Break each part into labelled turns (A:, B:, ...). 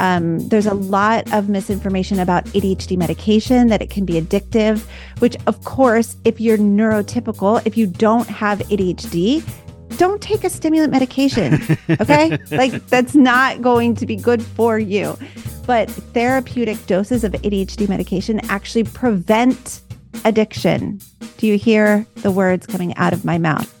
A: Um, there's a lot of misinformation about ADHD medication that it can be addictive, which, of course, if you're neurotypical, if you don't have ADHD, don't take a stimulant medication. Okay. like that's not going to be good for you. But therapeutic doses of ADHD medication actually prevent addiction. Do you hear the words coming out of my mouth?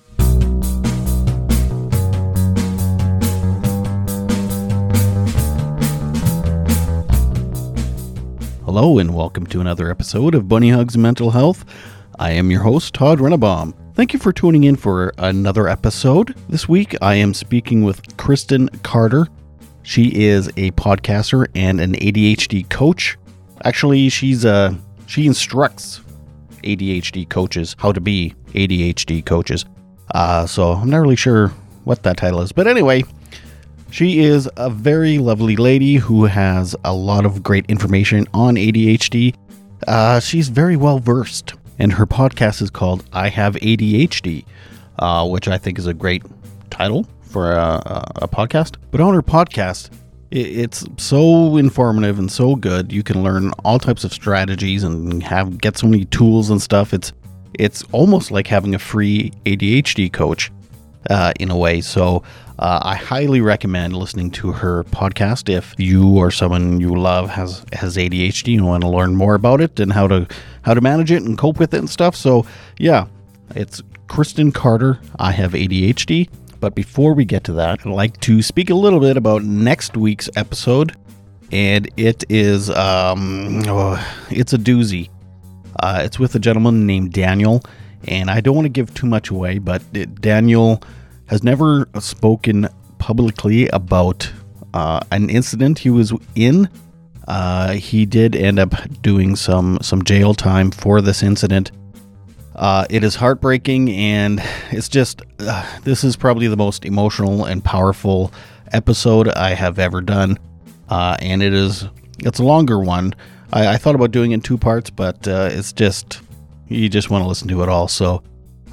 B: Hello, and welcome to another episode of Bunny Hugs Mental Health. I am your host, Todd Rennebohm. Thank you for tuning in for another episode. This week, I am speaking with Kristen Carder. She is a podcaster and an ADHD coach. Actually, she's a she instructs ADHD coaches how to be ADHD coaches. Uh, so I'm not really sure what that title is, but anyway, she is a very lovely lady who has a lot of great information on ADHD. Uh, she's very well versed, and her podcast is called I Have ADHD, uh, which I think is a great title for a, a podcast. But on her podcast, it's so informative and so good. You can learn all types of strategies and have get so many tools and stuff. It's it's almost like having a free ADHD coach uh, in a way. So uh, I highly recommend listening to her podcast if you or someone you love has has ADHD and want to learn more about it and how to how to manage it and cope with it and stuff. So yeah, it's Kristen Carder. I have ADHD. But before we get to that, I'd like to speak a little bit about next week's episode, and it is um, oh, it's a doozy. Uh, it's with a gentleman named Daniel, and I don't want to give too much away, but it, Daniel has never spoken publicly about uh, an incident he was in. Uh, he did end up doing some some jail time for this incident. Uh, it is heartbreaking, and it's just uh, this is probably the most emotional and powerful episode I have ever done, uh, and it is it's a longer one. I, I, thought about doing it in two parts, but uh, it's just you just want to listen to it all. So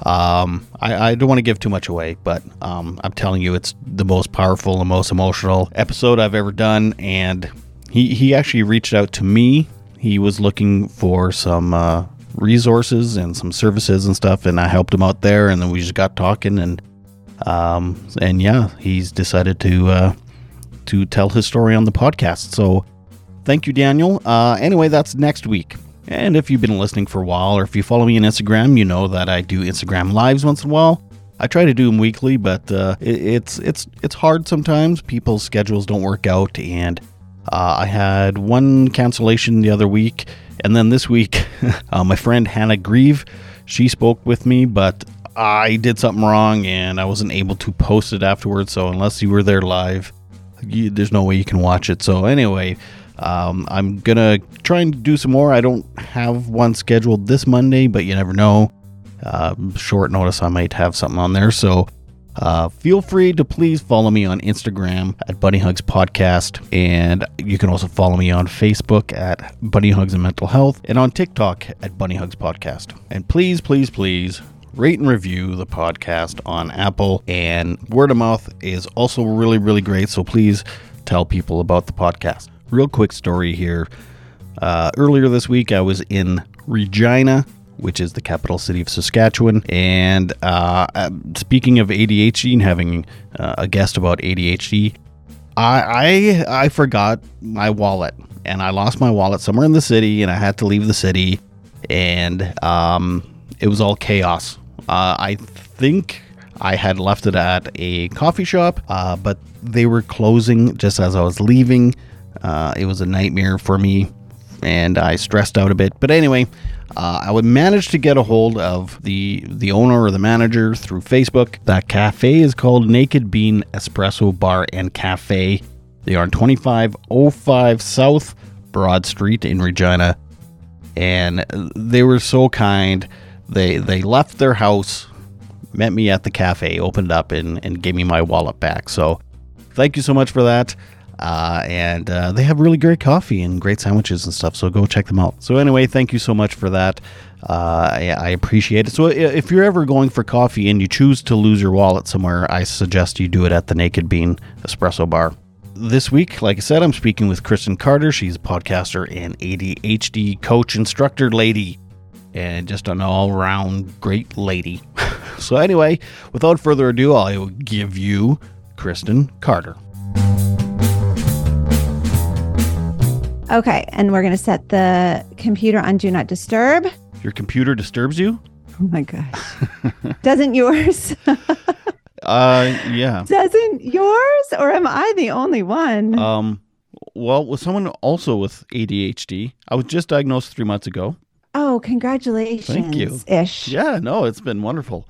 B: um, I, I, don't want to give too much away, but um, I'm telling you, it's the most powerful and most emotional episode I've ever done. And he, he actually reached out to me. He was looking for some uh, resources and some services and stuff, and I helped him out there. And then we just got talking, and um, and yeah, he's decided to uh, to tell his story on the podcast. So thank you, Daniel. Uh, anyway, that's next week. And if you've been listening for a while, or if you follow me on Instagram, you know that I do Instagram lives once in a while. I try to do them weekly, but uh, it, it's it's it's hard sometimes. People's schedules don't work out, and uh, I had one cancellation the other week, and then this week, uh, my friend Hannah Grieve, she spoke with me, but I did something wrong, and I wasn't able to post it afterwards. So unless you were there live, you, there's no way you can watch it. So anyway, um, I'm gonna try and do some more. I don't have one scheduled this Monday, but you never know. Uh, short notice, I might have something on there. So uh, feel free to please follow me on Instagram at Bunny Hugs Podcast, and you can also follow me on Facebook at Bunny Hugs and Mental Health, and on TikTok at Bunny Hugs Podcast. And please, please, please rate and review the podcast on Apple, and word of mouth is also really, really great. So please tell people about the podcast real quick story here. Uh, earlier this week, I was in Regina, which is the capital city of Saskatchewan. And uh, uh speaking of ADHD and having uh, a guest about ADHD, I, I I forgot my wallet, and I lost my wallet somewhere in the city, and I had to leave the city, and um, it was all chaos. Uh, I think I had left it at a coffee shop, uh, but they were closing just as I was leaving. Uh, it was a nightmare for me, and I stressed out a bit. But anyway, uh, I would manage to get a hold of the the owner or the manager through Facebook. That cafe is called Naked Bean Espresso Bar and Cafe. They are on 2505 South Broad Street in Regina, and they were so kind. They they left their house, met me at the cafe, opened up, and, and gave me my wallet back. So, thank you so much for that. Uh, and uh, they have really great coffee and great sandwiches and stuff. So go check them out. So anyway, thank you so much for that. Uh, I, I, appreciate it. So if you're ever going for coffee and you choose to lose your wallet somewhere, I suggest you do it at the Naked Bean Espresso Bar. this week, like I said, I'm speaking with Kristen Carder. She's a podcaster and ADHD coach instructor lady, and just an all round great lady. so, anyway, without further ado, I will give you Kristen Carder.
A: Okay, and we're going to set the computer on Do Not Disturb.
B: Your computer disturbs you?
A: Oh my gosh. Doesn't yours?
B: Uh, yeah.
A: Doesn't yours? Or am I the only one?
B: Um, well, with someone also with ADHD, I was just diagnosed three months ago.
A: oh, congratulations.
B: Thank you.
A: Ish.
B: Yeah, no, it's been wonderful.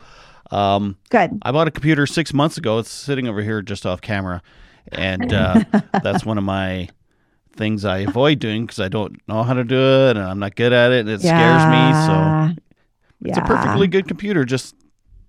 B: Um,
A: Good.
B: I bought a computer six months ago. It's sitting over here just off camera, and uh, that's one of my things I avoid doing because I don't know how to do it and I'm not good at it, and it scares me. So it's a perfectly good computer, just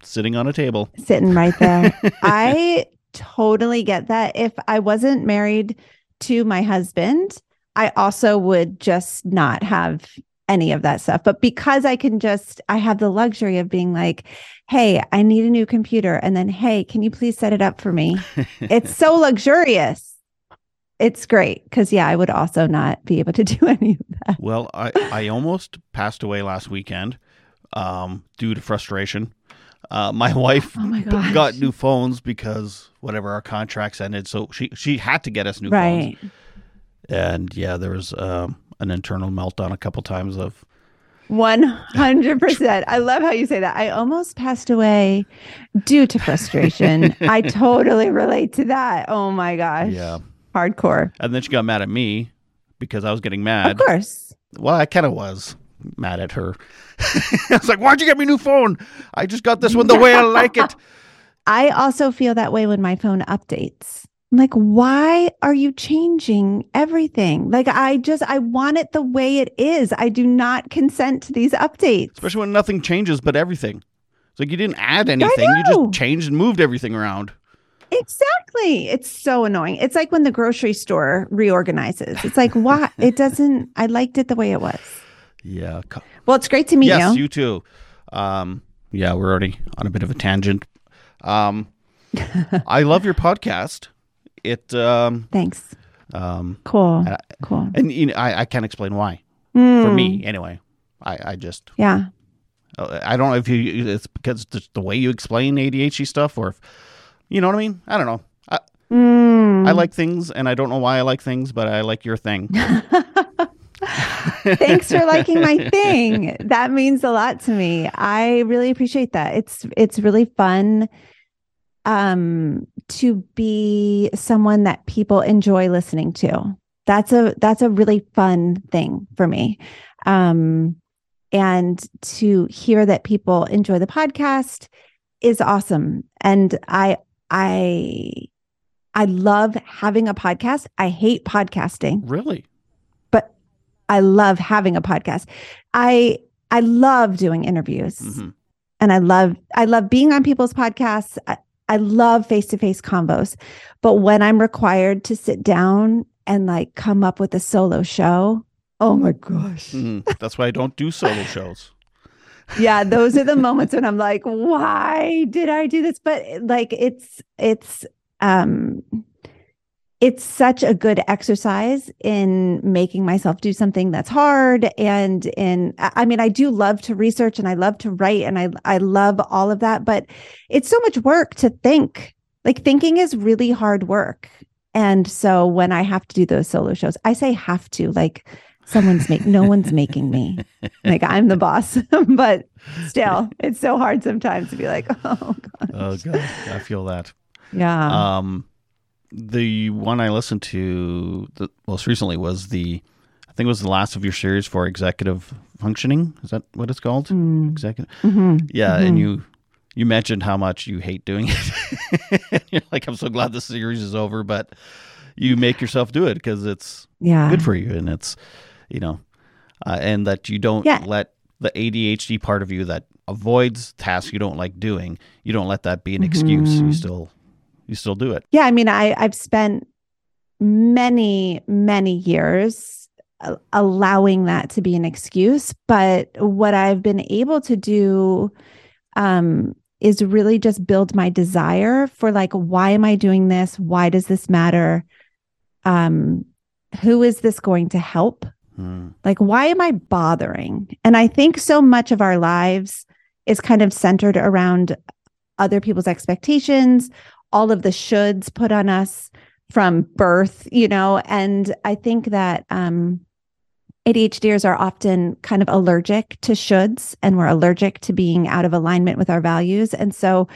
B: sitting on a table.
A: sitting right there. I totally get that. If I wasn't married to my husband, I also would just not have any of that stuff. But because I can just, I have the luxury of being like, hey, I need a new computer. And then, hey, can you please set it up for me? it's so luxurious. It's great. Cause yeah, I would also not be able to do any of that.
B: Well, I, I almost passed away last weekend um, due to frustration. Uh, my wife
A: Oh my
B: got new phones because whatever our contracts ended, so she she had to get us new phones.
A: Right.
B: And yeah, there was um, an internal meltdown a couple times of
A: 100%. I love how you say that. I almost passed away due to frustration. I totally relate to that. Oh my gosh.
B: yeah,
A: Hardcore.
B: and then she got mad at me because I was getting mad.
A: Of course.
B: Well, I kind of was mad at her. I was like, "Why'd you get me a new phone? I just got this one the way I like it."
A: I also feel that way when my phone updates. I'm like, why are you changing everything? Like, I just, I want it the way it is. I do not consent to these updates.
B: Especially when nothing changes but everything. It's like you didn't add anything; you just changed and moved everything around.
A: Exactly. It's so annoying. It's like when the grocery store reorganizes. It's like, why? It doesn't, I liked it the way it was.
B: Yeah.
A: Well, it's great to meet
B: yes,
A: you.
B: you too. Um, yeah, we're already on a bit of a tangent. Um, I love your podcast. It um,
A: Thanks.
B: um,
A: Cool.
B: I-
A: Cool.
B: and you know, I, I can't explain why. For
A: Mm,
B: me, anyway. I, I just
A: Yeah.
B: uh, I don't know if you it's because the way you explain ADHD stuff or if you know what I mean. I don't know. I,
A: Mm.
B: I like things and I don't know why I like things, but I like your thing.
A: Thanks for liking my thing. That means a lot to me. I really appreciate that. It's it's really fun um to be someone that people enjoy listening to. That's a that's a really fun thing for me. Um and to hear that people enjoy the podcast is awesome. And I I I love having a podcast. I hate podcasting.
B: really?
A: But I love having a podcast. I I love doing interviews
B: hmm
A: and I love I love being on people's podcasts. I, I love face-to-face combos. But when I'm required to sit down and like come up with a solo show, oh my gosh.
B: hmm That's why I don't do solo shows.
A: Yeah, those are the moments when I'm like, why did I do this? But like it's it's um it's such a good exercise in making myself do something that's hard and in I mean I do love to research and I love to write and I I love all of that but it's so much work to think. Like thinking is really hard work. And so when I have to do those solo shows, I say have to like someone's make no one's making me like I'm the boss, but still, it's so hard sometimes to be like, oh god,
B: Oh god, I feel that.
A: yeah,
B: Um, the one I listened to the most recently was the, I think it was the last of your series for executive functioning. Is that what it's called?
A: Mm,
B: Executive.
A: mhm,
B: Yeah, and
A: mhm.
B: you you mentioned how much you hate doing it. You're like, I'm so glad this series is over, but you make yourself do it because it's
A: yeah,
B: good for you, and it's you know, uh, and that you don't
A: Yeah.
B: let the ADHD part of you that avoids tasks you don't like doing. You don't let that be an excuse. You
A: Mhm.
B: still you still do it.
A: yeah. I mean, I I've spent many many years allowing that to be an excuse, but what I've been able to do um is really just build my desire for like why am I doing this? Why does this matter? um, who is this going to help?
B: Hmm.
A: Like, why am I bothering? And I think so much of our lives is kind of centered around other people's expectations, all of the shoulds put on us from birth, you know. And I think that um, ADHDers are often kind of allergic to shoulds and we're allergic to being out of alignment with our values. And so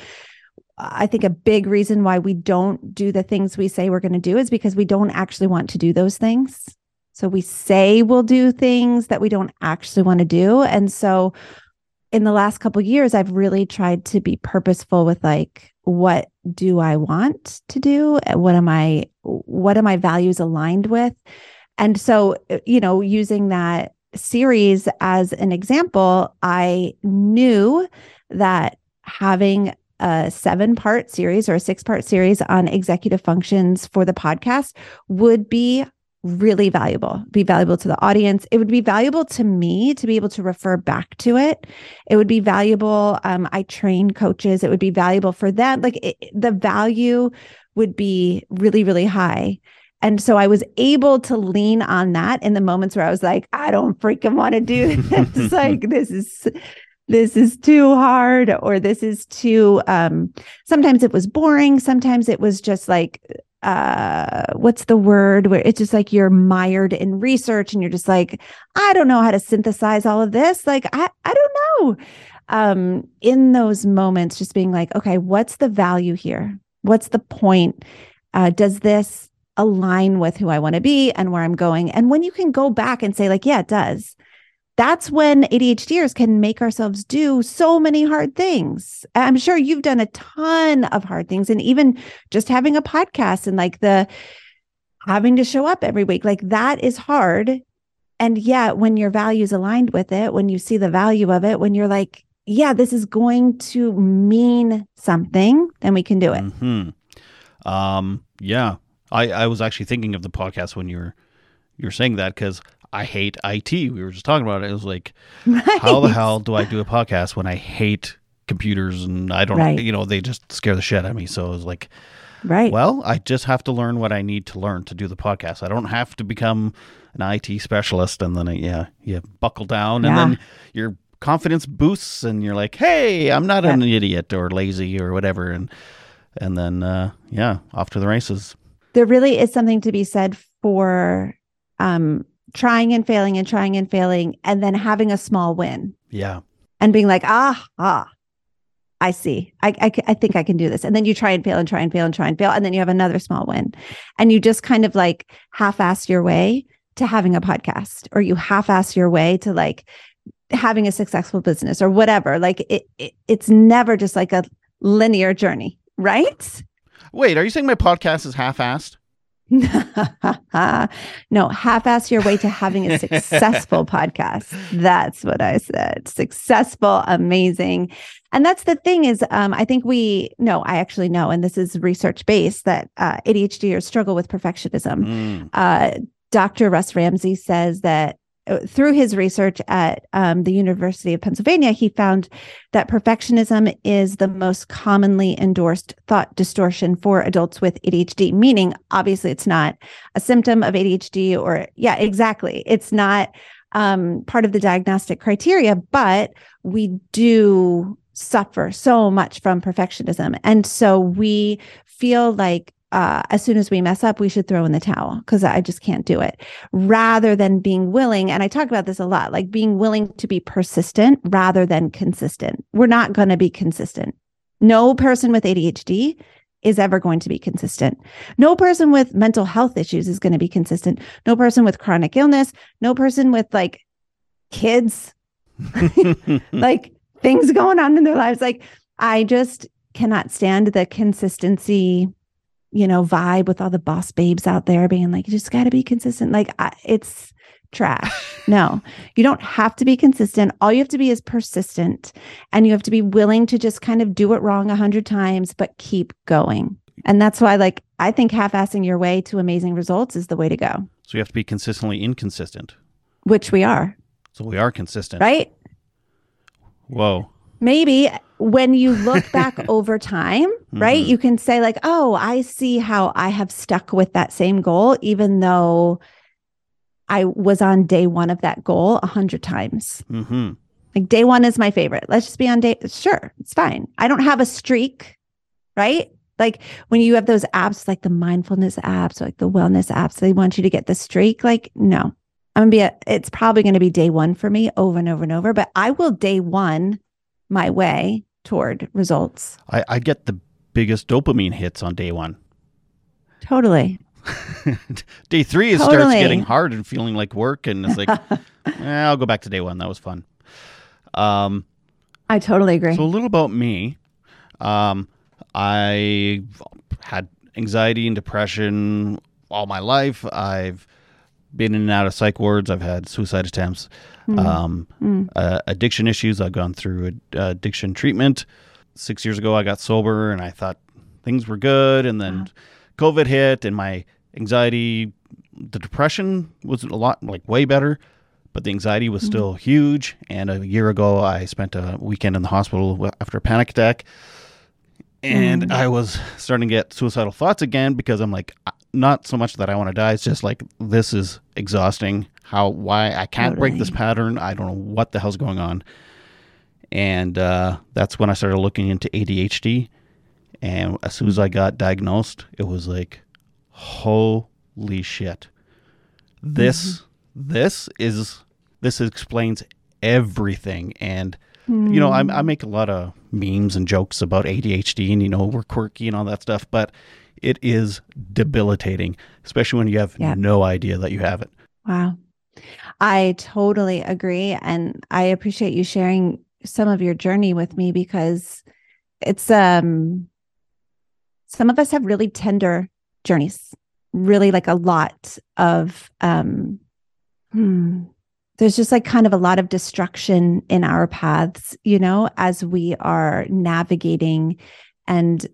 A: I think a big reason why we don't do the things we say we're going to do is because we don't actually want to do those things. So we say we'll do things that we don't actually want to do. And so in the last couple years I've really tried to be purposeful with like what do I want to do? What am I what are my values aligned with? And so, uh, you know, using that series as an example, I knew that having a seven part series or a six part series on executive functions for the podcast would be really valuable, be valuable to the audience. It would be valuable to me to be able to refer back to it. It would be valuable. Um, I train coaches. It would be valuable for them. Like it, the value would be really, really high. And so I was able to lean on that in the moments where I was like, I don't freaking want to do this. like this is this is too hard or this is too um sometimes it was boring, sometimes it was just like uh what's the word where it's just like you're mired in research and you're just like I don't know how to synthesize all of this. Like I I don't know. Um in those moments just being like, okay, what's the value here? What's the point? Uh does this align with who I want to be and where I'm going. And when you can go back and say, like, yeah, it does, that's when ADHDers can make ourselves do so many hard things. I'm sure you've done a ton of hard things. And even just having a podcast and like the having to show up every week, like that is hard. And yet, when your values aligned with it, when you see the value of it, when you're like, yeah, this is going to mean something, then we can do it.
B: hmm Um, yeah, I, I was actually thinking of the podcast when you were you're saying that because I hate IT. We were just talking about it. It was like,
A: Right.
B: how the hell do I do a podcast when I hate computers and I don't,
A: Right.
B: you know, they just scare the shit out of me. So it was like,
A: Right.
B: well, I just have to learn what I need to learn to do the podcast. I don't have to become an IT specialist and then, uh, yeah, you buckle down and then your confidence boosts and you're like, hey, I'm not an idiot or lazy or whatever. And, and then, uh, yeah, off to the races.
A: there really is something to be said for um, trying and failing and trying and failing, and then having a small win
B: Yeah.
A: and being like, ah, ah, I see. I, I, I think I can do this. And then you try and fail and try and fail and try and fail. And then you have another small win. And you just kind of like half ass your way to having a podcast, or you half ass your way to like having a successful business or whatever. Like it, it it's never just like a linear journey, right?
B: Wait, are you saying my podcast is half-assed?
A: no, half ass your way to having a successful podcast. That's what I said. Successful, amazing. And that's the thing is, um, I think we know, I actually know, and this is research based, that uh, ADHDers struggle with perfectionism.
B: Mm.
A: Uh, Dr. Russ Ramsay says that through his research at um, the University of Pennsylvania, he found that perfectionism is the most commonly endorsed thought distortion for adults with ADHD, meaning obviously it's not a symptom of ADHD or, yeah, exactly. It's not um, part of the diagnostic criteria, but we do suffer so much from perfectionism. And so we feel like uh, as soon as we mess up, we should throw in the towel because I just can't do it. Rather than being willing, and I talk about this a lot, like being willing to be persistent rather than consistent. We're not going to be consistent. No person with ADHD is ever going to be consistent. No person with mental health issues is going to be consistent. No person with chronic illness, no person with like kids, like things going on in their lives. Like I just cannot stand the consistency you know, vibe with all the boss babes out there being like, you just got to be consistent. Like, I, it's trash. no, you don't have to be consistent. All you have to be is persistent and you have to be willing to just kind of do it wrong a hundred times, but keep going. And that's why, like, I think half assing your way to amazing results is the way to go,
B: So you have to be consistently inconsistent.
A: which we are,
B: So we are consistent.
A: right?
B: Whoa.
A: Maybe when you look back over time, right,
B: Mhm.
A: you can say, like, oh, I see how I have stuck with that same goal, even though I was on day one of that goal a hundred times.
B: Mm-hmm.
A: Like day one is my favorite. Let's just be on day. Sure, it's fine. I don't have a streak, right? Like when you have those apps, like the mindfulness apps, or like the wellness apps, they want you to get the streak. Like, no, I'm gonna be. A, it's probably to be day one for me, over and over and over. But I will day one my way toward results.
B: I, I get the biggest dopamine hits on day one.
A: Totally.
B: day three, it starts getting hard and feeling like work, and it's like, eh, I'll go back to day one. That was fun. Um,
A: I totally agree.
B: So a little about me. Um, I had anxiety and depression all my life. I've been in and out of psych wards. I've had suicide attempts,
A: Mm,
B: um,
A: mm,
B: uh, addiction issues. I've gone through uh, addiction treatment. Six years ago, I got sober, and I thought things were good. And then
A: Wow.
B: COVID hit, and my anxiety, the depression was a lot like way better, but the anxiety was
A: Mhm.
B: still huge. And a year ago, I spent a weekend in the hospital after a panic attack, and
A: Mm.
B: I was starting to get suicidal thoughts again because I'm like, uh, not so much that I want to die. It's just like this is exhausting. How why I can't break this pattern. I don't know what the hell's going on. And uh, that's when I started looking into ADHD. And as soon as I got diagnosed, it was like, holy shit. This this is this explains everything. And you know, I, I make a lot of memes and jokes about ADHD, and you know, we're quirky and all that stuff, but it is debilitating, especially when you have
A: Yeah.
B: no idea that you have it.
A: Wow. I totally agree. And I appreciate you sharing some of your journey with me because it's um some of us have really tender journeys, really like a lot of um hmm, there's just like kind of a lot of destruction in our paths, you know, as we are navigating and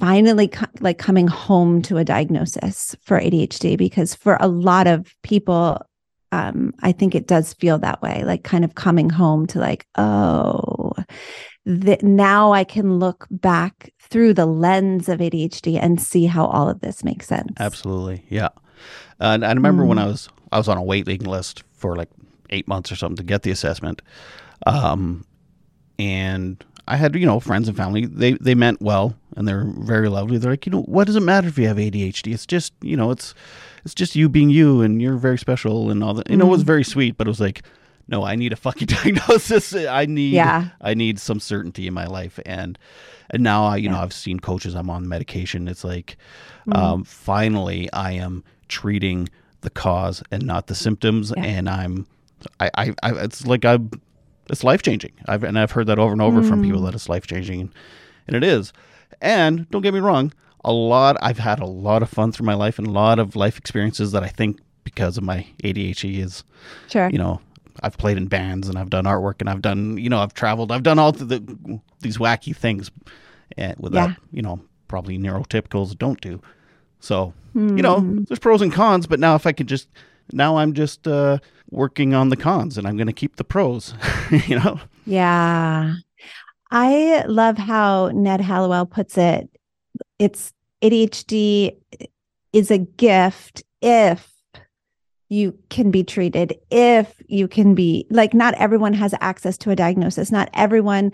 A: finally co- like coming home to a diagnosis for ADHD because for a lot of people um I think it does feel that way like kind of coming home to like oh that now I can look back through the lens of ADHD and see how all of this makes sense.
B: Absolutely, yeah. And I remember when
A: Mm.
B: I was I was on a waiting list for like eight months or something to get the assessment, um, and I had you know friends and family. They they meant well and they're very lovely. They're like, you know, what does it matter if you have ADHD? It's just you know, it's it's just you being you and you're very special and all that. You know, it was
A: Mm.
B: very sweet, but it was like, no, I need a fucking diagnosis. I need
A: Yeah.
B: I need some certainty in my life and. And now I, you know, I've seen coaches. I'm on medication. It's like,
A: Mhm.
B: um, finally i am treating the cause and not the symptoms
A: Yeah.
B: and i'm I, I, I it's like i'm it's life changing i've and i've heard that over and over from people
A: Mm.
B: that it's life changing and it is and don't get me wrong a lot i've had a lot of fun through my life and a lot of life experiences that i think because of my adhd is
A: sure.
B: you know i've played in bands and i've done artwork and i've done you know i've traveled i've done all the, these wacky things and with
A: Yeah.
B: that you know probably neurotypicals don't do so you know
A: Mm.
B: there's pros and cons but now if i could just now i'm just uh working on the cons and i'm going to keep the pros you know
A: Yeah. I love how Ned Hallowell puts it. It's ADHD is a gift if you can be treated, if you can be like, not everyone has access to a diagnosis. Not everyone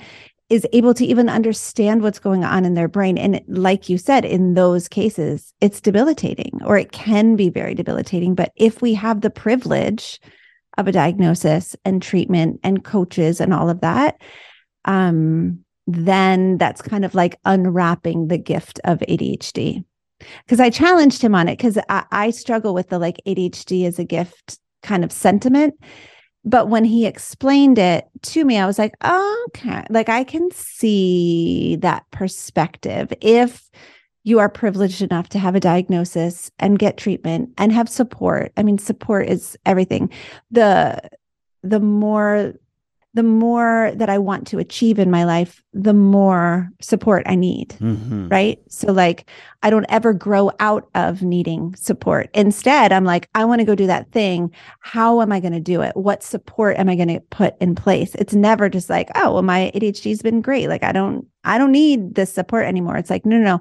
A: is able to even understand what's going on in their brain. And like you said, in those cases, it's debilitating or it can be very debilitating. But if we have the privilege of a diagnosis and treatment and coaches and all of that, um, then that's kind of like unwrapping the gift of ADHD. Because I challenged him on it because I, I struggle with the like ADHD as a gift kind of sentiment. But when he explained it to me, I was like, okay, like I can see that perspective. If you are privileged enough to have a diagnosis and get treatment and have support, I mean, support is everything. The the more the more that I want to achieve in my life, the more support I need.
B: Mm-hmm.
A: Right. So, like, I don't ever grow out of needing support. Instead, I'm like, I want to go do that thing. How am I going to do it? What support am I going to put in place? It's never just like, oh, well, my ADHD has been great. Like, I don't, I don't need this support anymore. It's like, no, no, no.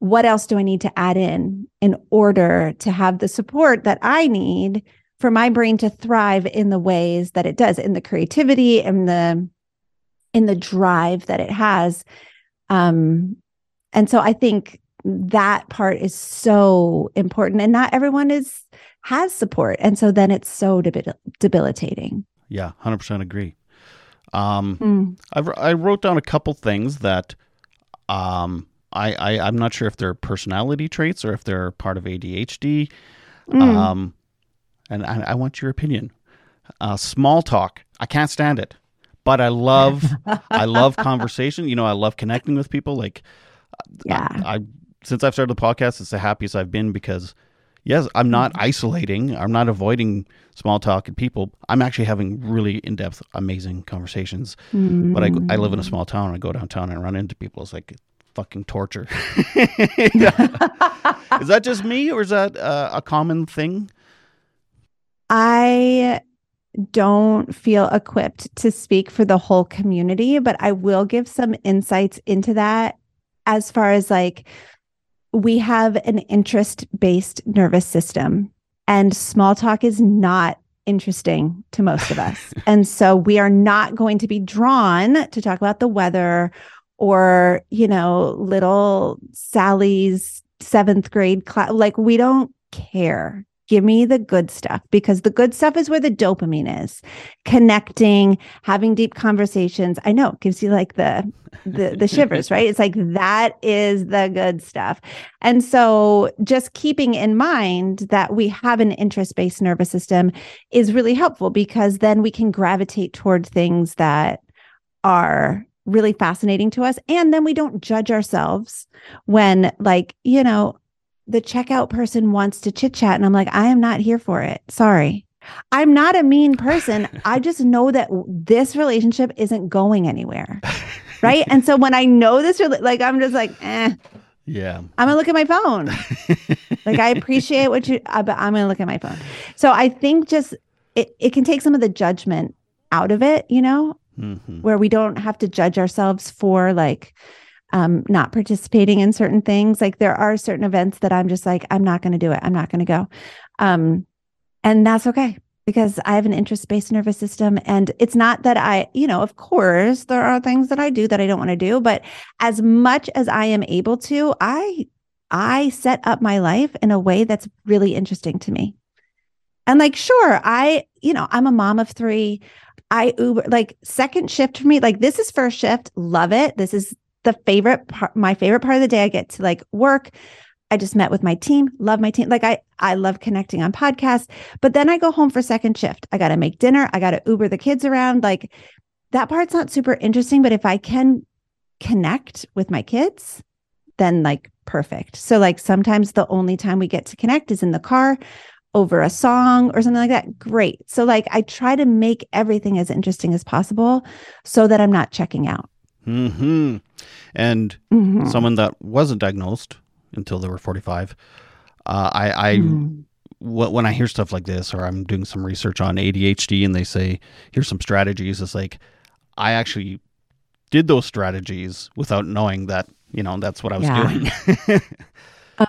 A: What else do I need to add in in order to have the support that I need for my brain to thrive in the ways that it does in the creativity and the in the drive that it has um and so i think that part is so important and not everyone is has support and so then it's so debil- debilitating
B: Yeah, hundred percent agree. Um,
A: Mm.
B: I I wrote down a couple things that um I, I I'm not sure if they're personality traits or if they're part of ADHD.
A: Mm.
B: Um, and I, I want your opinion. Uh, small talk, I can't stand it, but I love I love conversation. You know, I love connecting with people. Like,
A: yeah
B: I, I since I've started the podcast, it's the happiest I've been because yes, I'm not
A: Mm-hmm.
B: isolating. I'm not avoiding small talk and people. I'm actually having really in depth, amazing conversations. But I, I live in a
A: Mm.
B: small town. I go downtown and run into people. It's like fucking torture. is that just me, or is that uh, a common thing?
A: I don't feel equipped to speak for the whole community, but I will give some insights into that as far as like we have an interest based nervous system, and small talk is not interesting to most of us. and so we are not going to be drawn to talk about the weather or, you know, little Sally's seventh grade class. Like, we don't care. Give me the good stuff because the good stuff is where the dopamine is. Connecting, having deep conversations. I know it gives you like the the the shivers, right? It's like that is the good stuff. And so just keeping in mind that we have an interest-based nervous system is really helpful because then we can gravitate toward things that are really fascinating to us and then we don't judge ourselves when like, you know, the checkout person wants to chit chat and I'm like, I am not here for it. Sorry. I'm not a mean person. I just know that this relationship isn't going anywhere. Right. and so when I know this, like, I'm just like, eh,
B: Yeah.
A: I'm gonna look at my phone. like I appreciate what you, uh, but I'm gonna look at my phone. So I think just it, it can take some of the judgment out of it, you know,
B: hmm
A: where we don't have to judge ourselves for like um, not participating in certain things. Like there are certain events that I'm just like, I'm not going to do it. I'm not going to go. Um, and that's okay because I have an interest based nervous system. And it's not that I, you know, of course, there are things that I do that I don't want to do, but as much as I am able to, I, I set up my life in a way that's really interesting to me. And like, sure, I, you know, I'm a mom of three. I Uber like second shift for me. Like this is first shift. Love it. This is the favorite part, my favorite part of the day. I get to like work. I just met with my team. Love my team. Like I, I love connecting on podcasts. But then I go home for second shift. I got to make dinner. I got to Uber the kids around. Like that part's not super interesting. But if I can connect with my kids, then like perfect. So like sometimes the only time we get to connect is in the car over a song or something like that. Great. So like I try to make everything as interesting as possible so that I'm not checking out.
B: hmm And
A: Mhm.
B: someone that wasn't diagnosed until they were 45, uh, I, I
A: Mhm.
B: wh- when I hear stuff like this, or I'm doing some research on ADHD, and they say here's some strategies, it's like I actually did those strategies without knowing that you know that's what I was
A: Yeah.
B: doing.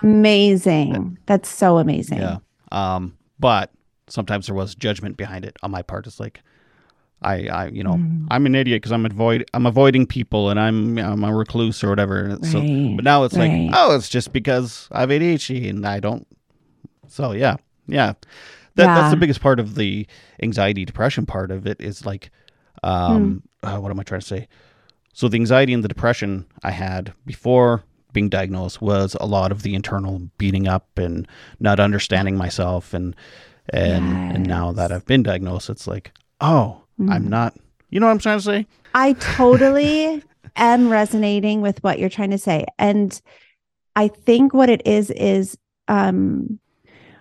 A: Amazing. That's so amazing.
B: yeah. Um, but sometimes there was judgment behind it on my part. It's like I, I, you know,
A: Mhm.
B: I'm an idiot because I'm avoid, I'm avoiding people, and I'm, I'm a recluse or whatever. It's So, but now it's
A: right.
B: like, oh, it's just because I have ADHD and I don't. So yeah, yeah. That, That's the biggest part of the anxiety depression part of it is like, um,
A: Hmm.
B: uh, what am I trying to say? So the anxiety and the depression I had before being diagnosed was a lot of the internal beating up and not understanding myself and and and now that I've been diagnosed, it's like, oh, I'm
A: Mhm.
B: not. You know what I'm trying to say?
A: I totally am resonating with what you're trying to say. And I think what it is is um,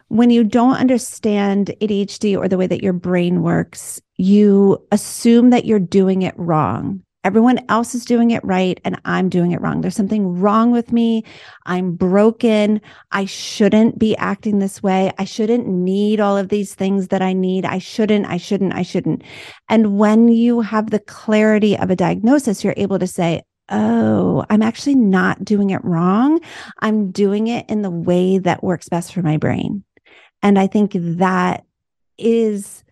A: when you don't understand ADHD or the way that your brain works, you assume that you're doing it wrong. Everyone else is doing it right and I'm doing it wrong. There's something wrong with me. I'm broken. I shouldn't be acting this way. I shouldn't need all of these things that I need. I shouldn't, I shouldn't, I shouldn't. And when you have the clarity of a diagnosis, you're able to say, oh, I'm actually not doing it wrong. I'm doing it in the way that works best for my brain. And I think that is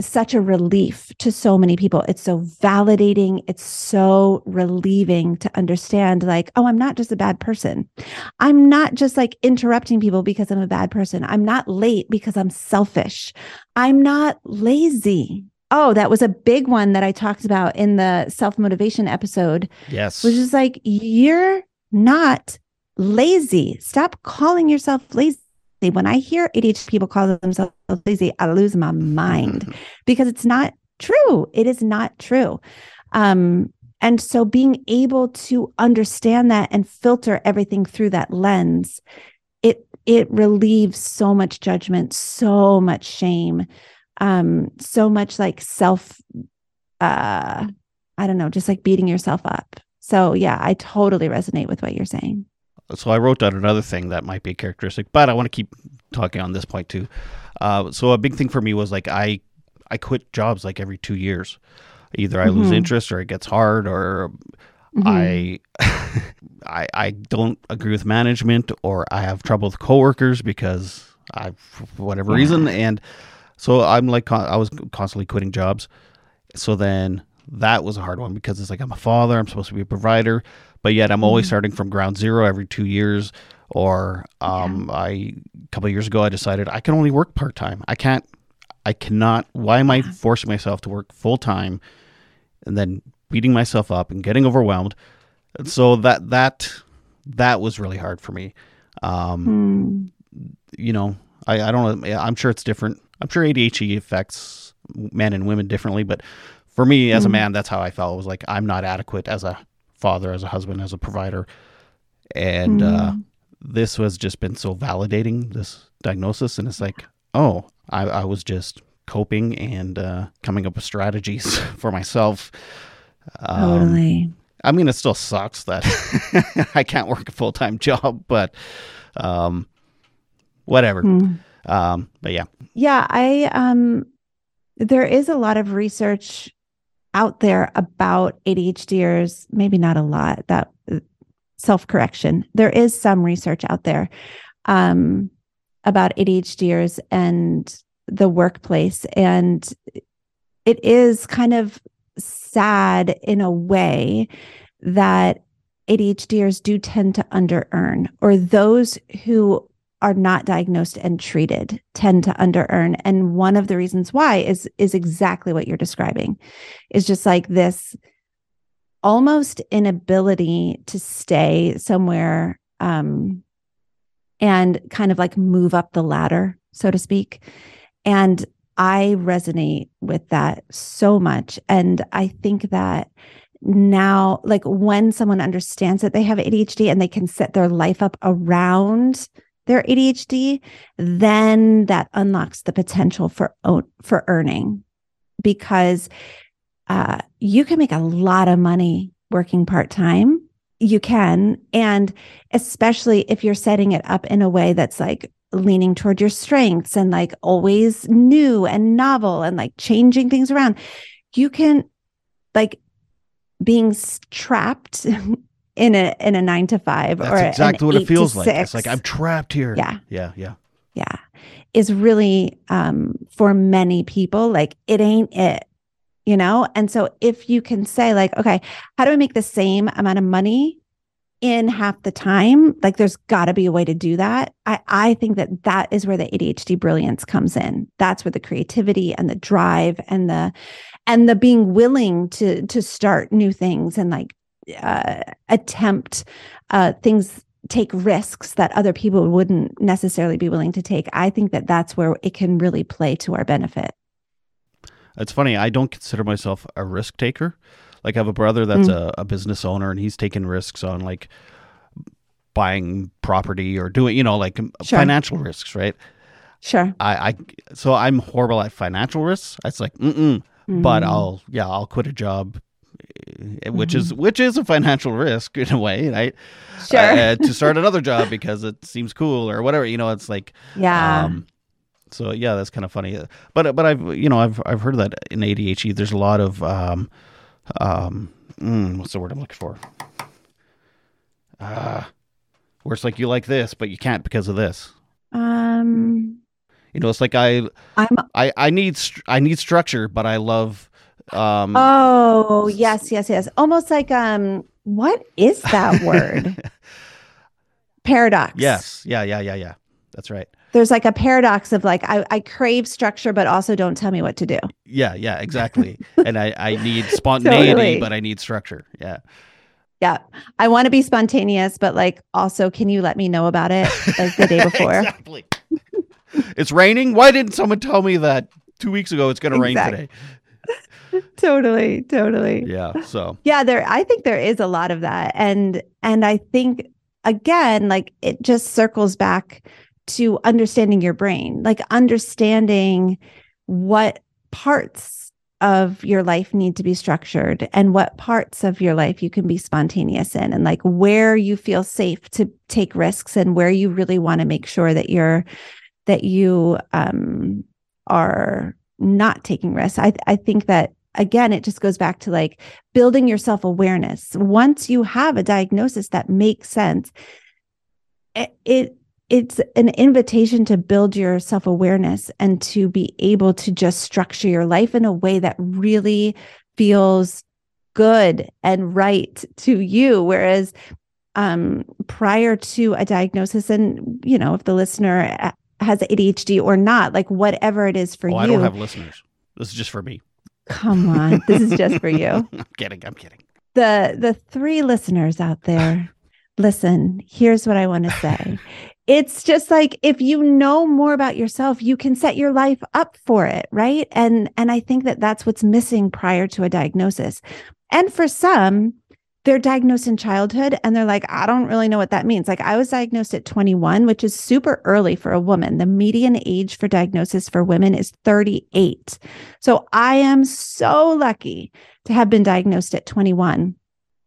A: such a relief to so many people. It's so validating. It's so relieving to understand, like, oh, I'm not just a bad person. I'm not just like interrupting people because I'm a bad person. I'm not late because I'm selfish. I'm not lazy. Oh, that was a big one that I talked about in the self motivation episode.
B: Yes.
A: Which is like, you're not lazy. Stop calling yourself lazy when I hear ADHD people call themselves lazy, I lose my mind because it's not true. It is not true. Um, and so being able to understand that and filter everything through that lens, it it relieves so much judgment, so much shame, um, so much like self uh I don't know, just like beating yourself up. So yeah, I totally resonate with what you're saying
B: so I wrote down another thing that might be a characteristic, but I want to keep talking on this point too. Uh, so a big thing for me was like I I quit jobs like every two years. Either I mm-hmm. lose interest or it gets hard or mm-hmm. I I I don't agree with management or I have trouble with coworkers because I for whatever yeah. reason and so I'm like I was constantly quitting jobs. So then that was a hard one because it's like I'm a father, I'm supposed to be a provider, but yet I'm always mm-hmm. starting from ground zero every two years. Or um, yeah. I a couple years ago I decided I can only work part time. I can't. I cannot. Why am I forcing myself to work full time, and then beating myself up and getting overwhelmed? And so that that that was really hard for me. Um, mm. You know, I, I don't know. I'm sure it's different. I'm sure ADHD affects men and women differently, but for me as mm. a man, that's how I felt. It was like I'm not adequate as a father, as a husband, as a provider, and mm. uh, this has just been so validating. This diagnosis, and it's like, oh, I, I was just coping and uh, coming up with strategies for myself.
A: Um, totally.
B: I mean, it still sucks that I can't work a full time job, but um, whatever. Mm. Um, but yeah.
A: Yeah, I um, there is a lot of research out there about ADHDers, maybe not a lot, that self correction. There is some research out there um, about ADHDers and the workplace. And it is kind of sad in a way that ADHDers do tend to under earn, or those who are not diagnosed and treated tend to under earn and one of the reasons why is is exactly what you're describing is just like this almost inability to stay somewhere um and kind of like move up the ladder so to speak. And i resonate with that so much. And i think that now like when someone understands that they have ADHD and they can set their life up around their ADHD, then that unlocks the potential for for earning. Because uh, you can make a lot of money working part time. You can, and especially if you're setting it up in a way that's like leaning toward your strengths and like always new and novel and like changing things around, you can like being trapped in a in a nine to five
B: That's
A: or
B: exactly what it feels like. It's like I'm trapped here.
A: Yeah.
B: Yeah. Yeah.
A: Yeah. Is really um for many people like it ain't it. You know? And so if you can say, like, okay, how do I make the same amount of money in half the time? Like there's got to be a way to do that. I I think that that is where the ADHD brilliance comes in. That's where the creativity and the drive and the and the being willing to to start new things and like uh, attempt uh, things take risks that other people wouldn't necessarily be willing to take i think that that's where it can really play to our benefit
B: it's funny i don't consider myself a risk taker like i have a brother that's mm. a, a business owner and he's taking risks on like buying property or doing you know like sure. financial risks right
A: Sure.
B: I, I so I'm horrible at financial risks. It's like, mm but
A: Mm.
B: I'll yeah, I'll quit a job, eh, which is which is a financial risk in a way, right?
A: Sure.
B: Uh, to start another job because it seems cool or whatever. You know, it's like
A: yeah.
B: um, so yeah, that's kind of funny. But but I've you know I've I've heard that in ADHD there's a lot of um um mm, what's the word I'm looking for? Uh, where it's like you like this but you can't because of this.
A: um,
B: You know, it's like I
A: I'm.
B: I I need I need structure, but I love um
A: Oh, yes, yes, yes. Almost like um, what is that word? Paradox.
B: yes, yeah, yeah, yeah, yeah. That's right.
A: There's like a paradox of like I, I crave structure, but also don't tell me what to do.
B: Yeah, yeah, exactly. and I I need spontaneity,
A: Totally.
B: but I need structure. Yeah.
A: Yeah. I want to be spontaneous, but like also can you let me know about it like the day before?
B: exactly. it's raining. Why didn't someone tell me that two weeks ago? It's going to rain today.
A: totally, totally.
B: Yeah. So
A: Yeah, there I think there is a lot of that. And and I think again, like it just circles back to understanding your brain, like understanding what parts of your life need to be structured and what parts of your life you can be spontaneous in and like where you feel safe to take risks and where you really want to make sure that you're that you um are not taking risks. I I think that again it just goes back to like building your self-awareness. Once you have a diagnosis that makes sense, it, it it's an invitation to build your self-awareness and to be able to just structure your life in a way that really feels good and right to you whereas um prior to a diagnosis and you know if the listener has ADHD or not like whatever it is for
B: oh,
A: you
B: I don't have listeners. This is just for me.
A: come on this is just for you
B: I'm kidding. I'm kidding.
A: the the three listeners out there listen here's what i want to say it's just like if you know more about yourself you can set your life up for it right? And and i think that that's what's missing prior to a diagnosis. And for some they're diagnosed in childhood and they're like i don't really know what that means. Like i was diagnosed at 21 which is super early for a woman. The median age for diagnosis for women is 38 so i am so lucky to have been diagnosed at 21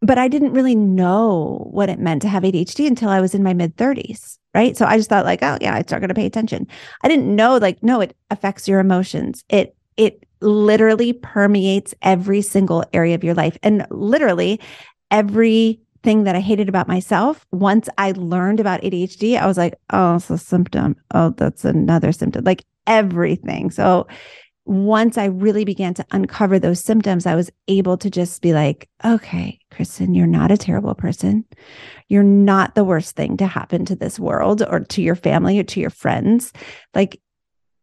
A: but I didn't really know what it meant to have ADHD until I was in my mid 30s. Right. So I just thought, like, oh, yeah, I start going to pay attention. I didn't know, like, no, it affects your emotions. It, it literally permeates every single area of your life. And literally everything that I hated about myself, once I learned about ADHD, I was like, oh, it's a symptom. Oh, that's another symptom, like everything. So once I really began to uncover those symptoms, I was able to just be like, okay, Kristen, you're not a terrible person. You're not the worst thing to happen to this world or to your family or to your friends. Like,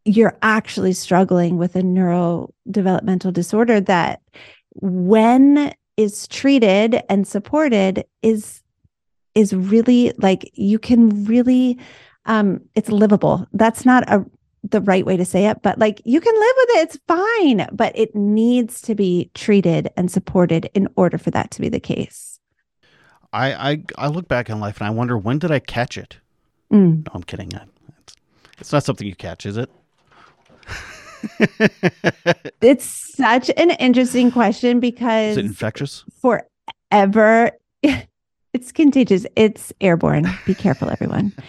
A: you're actually struggling with a neurodevelopmental disorder that, when is treated and supported, is is really like you can really um it's livable that's not a the right way to say it, but like you can live with it. It's fine, but it needs to be treated and supported in order for that to be the case.
B: I I, I look back in life and I wonder when did I catch it?
A: Mm.
B: No, I'm kidding. It's, it's not something you catch, is it?
A: It's such an interesting question
B: Is
A: because
B: it infectious?
A: forever it's contagious. It's airborne. Be careful, everyone.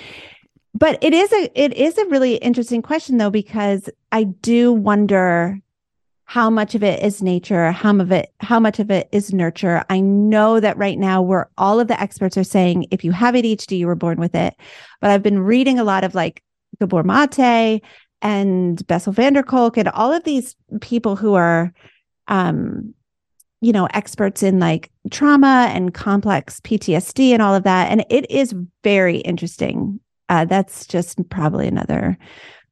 A: But it is a it is a really interesting question though, because I do wonder how much of it is nature, how much of it, how much of it is nurture. I know that right now where all of the experts are saying if you have ADHD, you were born with it. But I've been reading a lot of like Gabor Mate and Bessel van der Kolk and all of these people who are um you know experts in like trauma and complex PTSD and all of that and it is very interesting uh, that's just probably another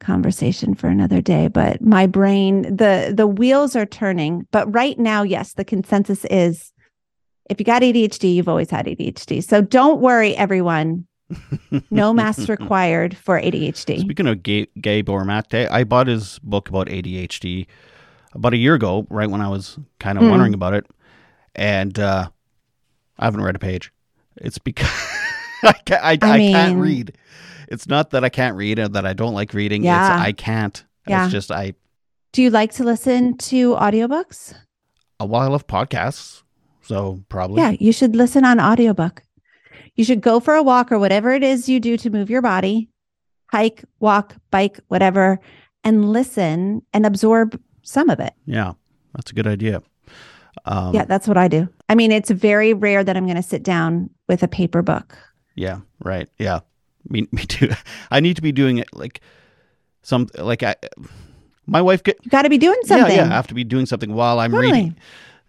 A: conversation for another day but my brain the the wheels are turning but right now yes the consensus is if you got ADHD you've always had ADHD so don't worry everyone no masks required for ADHD
B: Speaking of Gay, Gabor Mate, I bought his book about ADHD about a year ago, right when I was kind of
A: Hmm.
B: wondering about it, and uh, I haven't read a page. It's because I can't, I,
A: I
B: I can't read. it's not that I can't read or that I don't like reading.
A: Yeah.
B: It's I can't.
A: Yeah.
B: It's just I
A: Do you like to listen to audiobooks?
B: a while of podcasts. So probably
A: Yeah, you should listen on audiobook. You should go for a walk or whatever it is you do to move your body, hike, walk, bike, whatever, and listen and absorb some of it.
B: Yeah. That's a good idea. Um,
A: yeah, that's what I do. I mean, it's very rare that I'm going to sit down with a paper book.
B: Yeah, right. Yeah. Me me too. I need to be doing it like some like I my wife get
A: You got to be doing something.
B: yeah, yeah. I have to be doing something while I'm
A: Totally.
B: reading.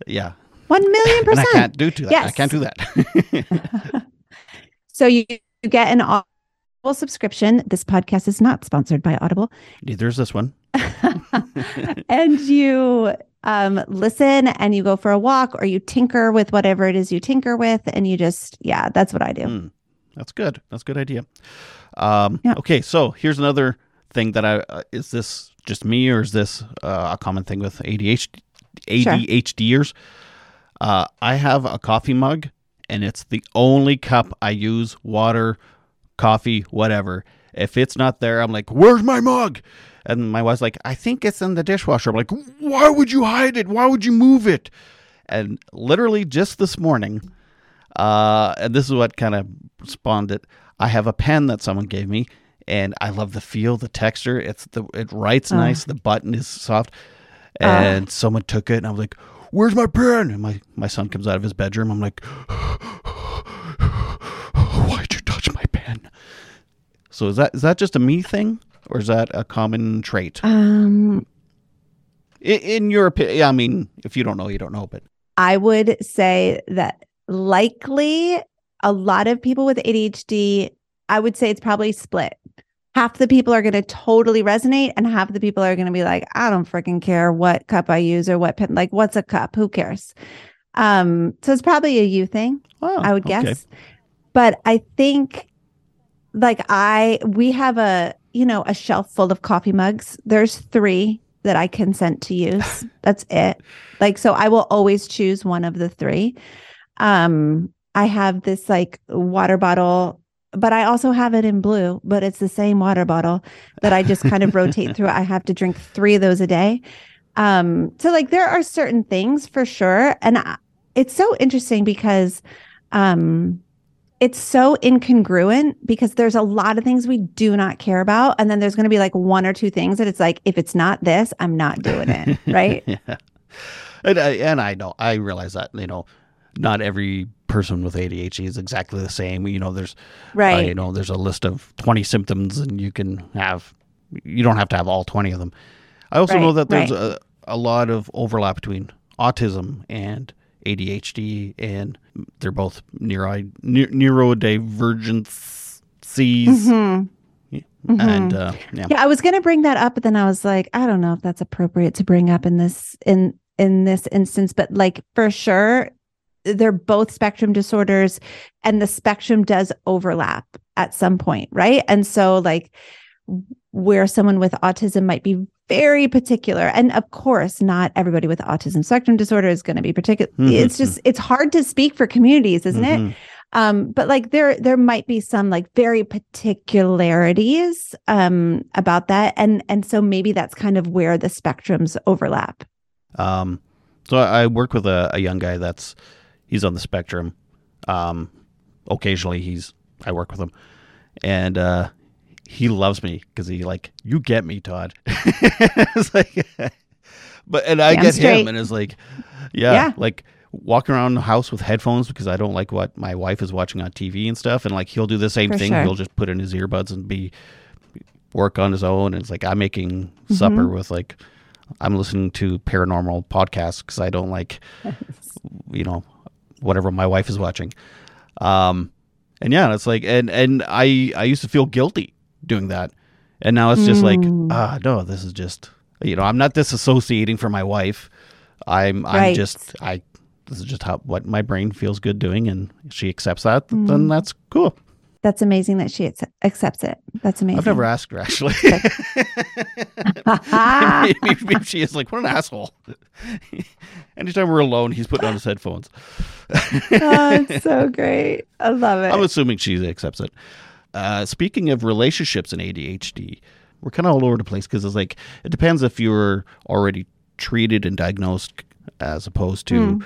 B: Yeah.
A: One million
B: And I
A: percent.
B: can't do that. I can't do that.
A: So you, you get an Audible subscription. This podcast is not sponsored by Audible.
B: Neither is this one.
A: and you um, listen and you go for a walk or you tinker with whatever it is you tinker with. And you just, yeah, that's what I do.
B: Mm, that's good. That's a good idea. Um,
A: Yeah.
B: Okay, so here's another thing that I uh, is this just me or is this uh, a common thing with ADHD
A: Sure.
B: ADHDers? Uh, I have a coffee mug, and it's the only cup I use. Water, coffee, whatever. If it's not there, I'm like, "Where's my mug?" And my wife's like, "I think it's in the dishwasher." I'm like, "Why would you hide it? Why would you move it?" And literally just this morning, uh, and this is what kind of spawned it. I have a pen that someone gave me, and I love the feel, the texture. It's the it writes
A: Oh.
B: nice. The button is soft, and someone took it, and I was like, "Where's my pen?" And my my son comes out of his bedroom. I'm like, "Why'd you touch my pen?" So is that is that just a me thing, or is that a common trait?
A: Um,
B: In, in your opinion, I mean, if you don't know, you don't know, but
A: I would say that likely a lot of people with ADHD, I would say it's probably split. Half the people are going to totally resonate, and half the people are going to be like, I don't freaking care what cup I use or what pen, like, what's a cup? Who cares? Um, so it's probably a you thing.
B: oh,
A: I would
B: okay.
A: guess. But I think like I we have a, you know, a shelf full of coffee mugs. There's 3 that I consent to use. That's it. Like so I will always choose one of the 3. Um I have this like water bottle but I also have it in blue, but it's the same water bottle that I just kind of rotate through. I have to drink 3 of those a day. Um so like there are certain things for sure and I, it's so interesting because um it's so incongruent because there's a lot of things we do not care about and then there's going to be like one or two things that it's like if it's not this i'm not doing it right
B: yeah. And I, and I know, I realize that, you know, not every person with ADHD is exactly the same. You know, there's, uh,
A: right
B: you know, there's a list of 20 symptoms and you can have, you don't have to have all 20 of them. I also know that there's
A: right.
B: a, a lot of overlap between autism and ADHD, and they're both neuro, neu- neurodivergencies.
A: Mhm. Mhm.
B: And uh, yeah.
A: yeah i was going to bring that up but then i was like i don't know if that's appropriate to bring up in this in in this instance but like for sure they're both spectrum disorders and the spectrum does overlap at some point right and so like where someone with autism might be very particular and of course not everybody with autism spectrum disorder is going to be particular
B: Mhm.
A: it's just it's hard to speak for communities isn't it
B: Mhm.
A: um but like there there might be some like very particularities um about that and and so maybe that's kind of where the spectrums overlap
B: Um, so I, I work with a, a young guy that's he's on the spectrum. Um, occasionally he's I work with him, and uh, he loves me because he like you get me, Todd. it's like, but and I
A: Damn
B: get
A: straight.
B: him, and it's like, yeah,
A: Yeah.
B: like walking around the house with headphones because I don't like what my wife is watching on TV and stuff, and like he'll do the same
A: For
B: thing.
A: sure.
B: He'll just put in his earbuds and be work on his own. And it's like I'm making
A: Mm-hmm.
B: supper with like I'm listening to paranormal podcasts because I don't like, you know, whatever my wife is watching. Um, and yeah, it's like, and and I I used to feel guilty doing that, and now it's just like,
A: Mm.
B: ah, no, this is just, you know, I'm not disassociating from my wife. I'm I'm
A: Right.
B: just I. This is just how what my brain feels good doing, and she accepts that.
A: Mm.
B: Then that's cool.
A: That's amazing that she acce- accepts it that's amazing
B: I've never asked her actually.
A: Ah.
B: maybe, maybe she is like, what an asshole. Anytime we're alone, he's putting on his headphones.
A: oh, it's so great i love it
B: I'm assuming she accepts it. Uh, speaking of relationships and ADHD, we're kind of all over the place because it's like it depends if you're already treated and diagnosed as opposed to
A: Mm.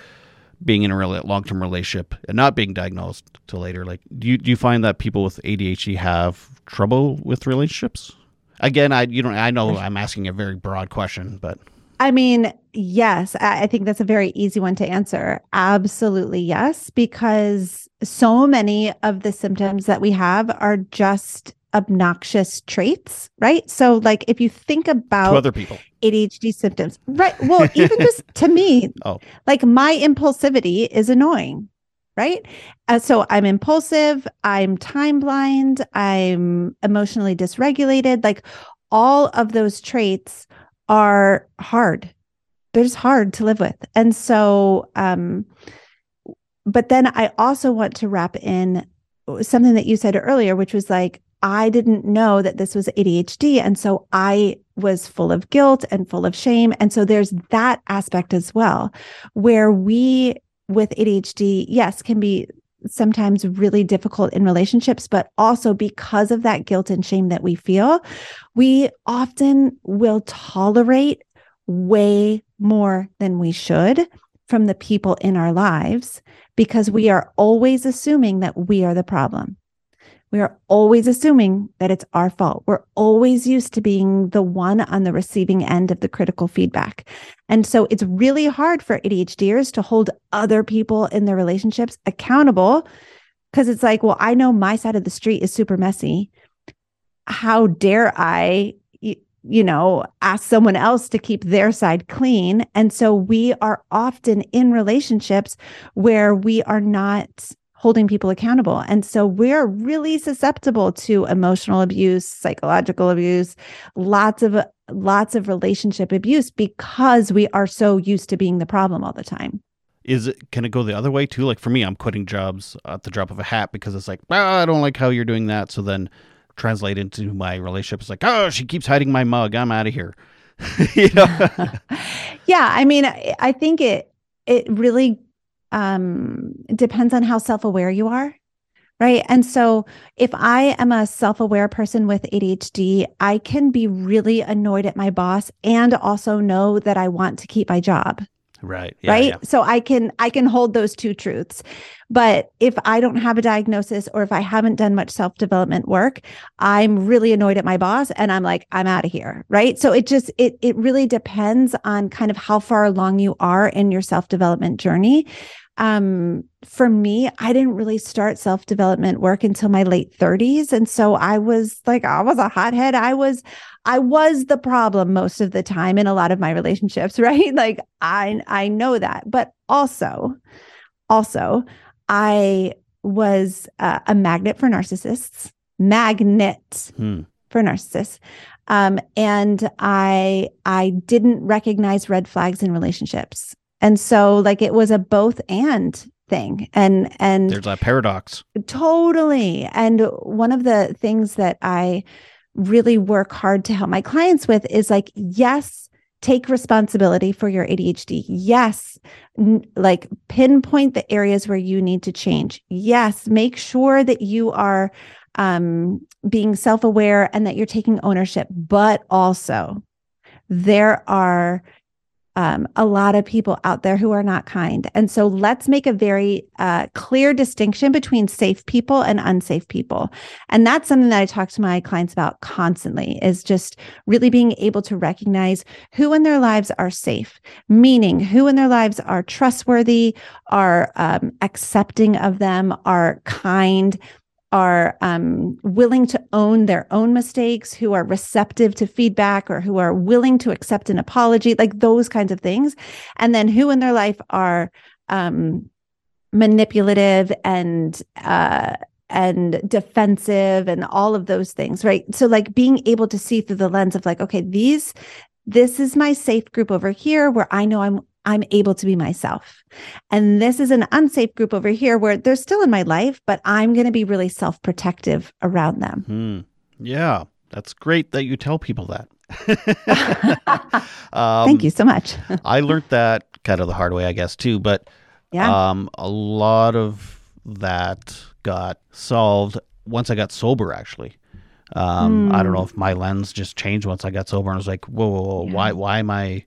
B: Being in a long-term relationship and not being diagnosed till later. Like, do you do you find that people with ADHD have trouble with relationships? Again, I you know I know I'm asking a very broad question, but
A: I mean, yes, I think that's a very easy one to answer. Absolutely, yes, because so many of the symptoms that we have are just obnoxious traits, right? So, like, if you think
B: to
A: about
B: other people,
A: ADHD symptoms, right? Well, even just to me,
B: Oh.
A: like my impulsivity is annoying, right? Uh, so I'm impulsive, I'm time blind, I'm emotionally dysregulated. Like all of those traits are hard. They're just hard to live with. And so, um, but then I also want to wrap in something that you said earlier, which was like, I didn't know that this was ADHD. And so I was full of guilt and full of shame. And so there's that aspect as well, where we with ADHD, yes, can be sometimes really difficult in relationships, but also because of that guilt and shame that we feel, we often will tolerate way more than we should from the people in our lives because we are always assuming that we are the problem. We are always assuming that it's our fault. We're always used to being the one on the receiving end of the critical feedback. And so it's really hard for ADHDers to hold other people in their relationships accountable because it's like, well, I know my side of the street is super messy. How dare I, you know, ask someone else to keep their side clean? And so we are often in relationships where we are not holding people accountable. And so we're really susceptible to emotional abuse, psychological abuse, lots of lots of relationship abuse because we are so used to being the problem all the time.
B: is it can it go the other way too? Like for me, I'm quitting jobs at the drop of a hat because it's like, well, I don't like how you're doing that. So then translate into my relationship. It's like, oh, she keeps hiding my mug. I'm out of here. you know?
A: yeah, I mean, I, I think it it really um depends on how self-aware you are. Right. And so if I am a self-aware person with ADHD, I can be really annoyed at my boss and also know that I want to keep my job.
B: Right. Yeah,
A: right?
B: yeah.
A: so i can i can hold those two truths. But if i don't have a diagnosis or if i haven't done much self development work i'm really annoyed at my boss and i'm like i'm out of here. Right? So it just it it really depends on kind of how far along you are in your self development journey. Um for me i didn't really start self development work until my late 30s and so i was like i was a hothead. I was I was the problem most of the time in a lot of my relationships, right? Like I I know that. But also also I was uh, a magnet for narcissists. Magnet
B: Hmm.
A: for narcissists. Um, and I I didn't recognize red flags in relationships. And so like it was a both and thing. And and
B: There's that paradox.
A: Totally. And one of the things that I really work hard to help my clients with is like, yes, take responsibility for your ADHD. Yes, n- like pinpoint the areas where you need to change. Yes, make sure that you are um, being self aware and that you're taking ownership. But also, there are um, a lot of people out there who are not kind. And so let's make a very uh, clear distinction between safe people and unsafe people. And that's something that I talk to my clients about constantly is just really being able to recognize who in their lives are safe, meaning who in their lives are trustworthy, are um, accepting of them, are kind, are um, willing to own their own mistakes, who are receptive to feedback, or who are willing to accept an apology, like those kinds of things. And then who in their life are um, manipulative and uh, and defensive and all of those things, right? So like being able to see through the lens of like, okay, these this is my safe group over here where I know I'm I'm able to be myself. And this is an unsafe group over here where they're still in my life, but I'm going to be really self protective around them.
B: Hmm. Yeah. That's great that you tell people that. um,
A: Thank you so much.
B: I learned that kind of the hard way, I guess, too. But
A: Yeah.
B: um, a lot of that got solved once I got sober, actually. Um, I don't
A: Mm.
B: know if my lens just changed once I got sober and I was like, whoa, whoa, whoa
A: Yeah.
B: why, why am I,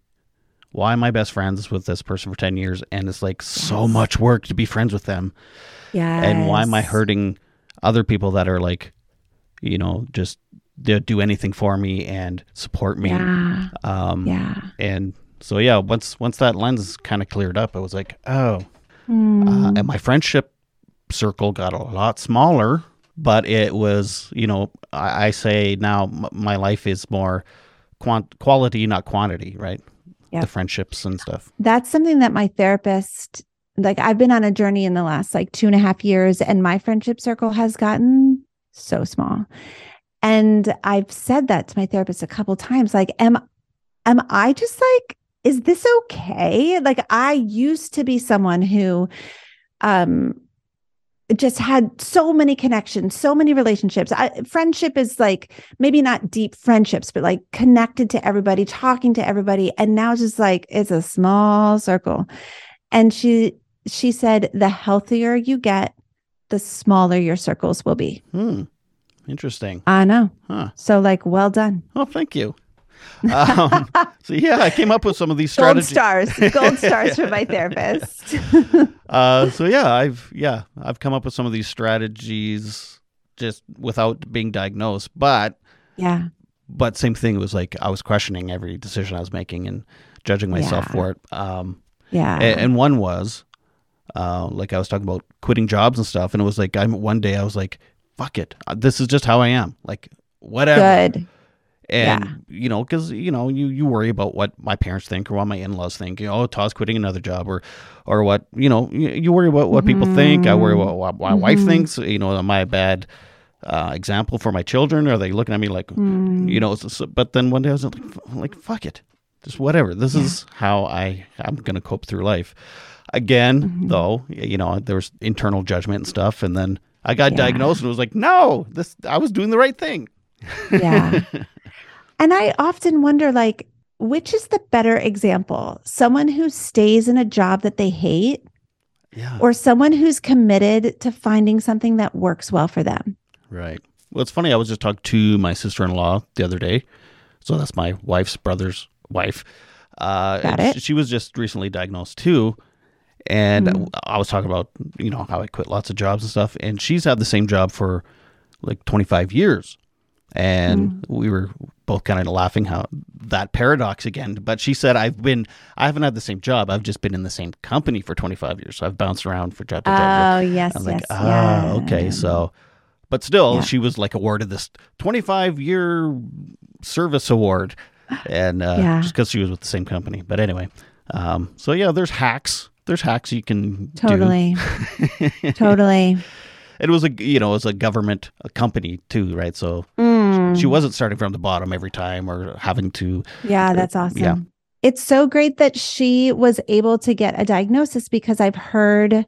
B: why am I best friends with this person for 10 years? And it's like so
A: Yes.
B: much work to be friends with them.
A: Yeah.
B: And why am I hurting other people that are like, you know, just they'll do anything for me and support me.
A: Yeah.
B: Um,
A: Yeah.
B: and so, yeah, once, once that lens kind of cleared up, I was like, oh, uh,
A: Mm.
B: and my friendship circle got a lot smaller but it was you know i, I say now m- my life is more quant- quality not quantity right
A: Yep.
B: the friendships and stuff
A: That's something that my therapist, like, I've been on a journey in the last like two and a half years, and my friendship circle has gotten so small. And I've said that to my therapist a couple times. Like, am am I just like, is this okay? Like, I used to be someone who um just had so many connections, so many relationships. I, friendship is like maybe not deep friendships, but like connected to everybody, talking to everybody. And now just like it's a small circle. And she she said the healthier you get, the smaller your circles will be.
B: hmm interesting
A: I know.
B: huh
A: So like well done.
B: oh thank you um, so yeah i came up with some of these strategies.
A: Gold stars. Gold stars for my therapist.
B: uh, so yeah i've yeah i've come up with some of these strategies just without being diagnosed but
A: yeah.
B: but same thing it was like i was questioning every decision i was making and judging myself
A: Yeah.
B: for it um
A: Yeah.
B: A- and, one was uh like i was talking about quitting jobs and stuff and it was like i'm one day i was like fuck it Uh, this is just how i am like whatever
A: Good.
B: And
A: Yeah.
B: you know because you know you you worry about what my parents think or what my in-laws think you know oh todd's quitting another job or or what you know you, you worry about what people think i worry
A: Mhm.
B: about what my wife
A: Mhm.
B: thinks you know am i a bad uh, example for my children are they looking at me like
A: Mm.
B: you know so, but then one day i was like, like fuck it just whatever this
A: Yeah.
B: is how i i'm gonna cope through life again
A: Mhm.
B: though you know there was internal judgment and stuff and then i got
A: Yeah.
B: diagnosed and it was like no this i was doing the right thing
A: Yeah. And I often wonder like which is the better example? Someone who stays in a job that they hate
B: yeah
A: or someone who's committed to finding something that works well for them?
B: right well it's funny i was just talking to my sister-in-law the other day so that's my wife's brother's wife uh
A: Got it.
B: she was just recently diagnosed too and
A: Mm.
B: I was talking about you know how I quit lots of jobs and stuff, and she's had the same job for like 25 years, and
A: Mm.
B: we were both kind of laughing how that paradox again. But she said I've been I haven't had the same job, I've just been in the same company for 25 years, so I've bounced around for job to job.
A: Oh, yes,
B: I'm
A: yes.
B: like, ah, okay, so. But still,
A: Yeah.
B: she was like awarded this 25 year service award, and uh,
A: Yeah.
B: just because she was with the same company. But anyway, um, so yeah, there's hacks. There's hacks you can do.
A: Totally. totally.
B: It was a you know it was a government a company too, right? So
A: Mm.
B: She wasn't starting from the bottom every time or having to.
A: Yeah, that's awesome.
B: yeah.
A: It's so great that she was able to get a diagnosis because I've heard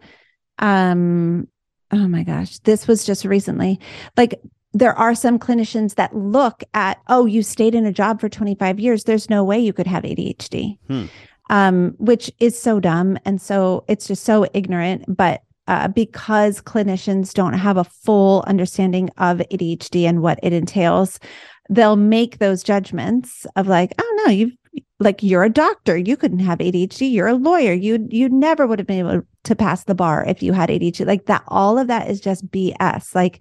A: um oh my gosh, this was just recently. Like there are some clinicians that look at, oh, you stayed in a job for 25 years. There's no way you could have ADHD.
B: Hmm.
A: Um, which is so dumb. And so it's just so ignorant. But uh, because clinicians don't have a full understanding of ADHD and what it entails, they'll make those judgments of like, oh no, you've like you're a doctor, you couldn't have ADHD. You're a lawyer, you you never would have been able to pass the bar if you had ADHD. Like that, all of that is just BS. Like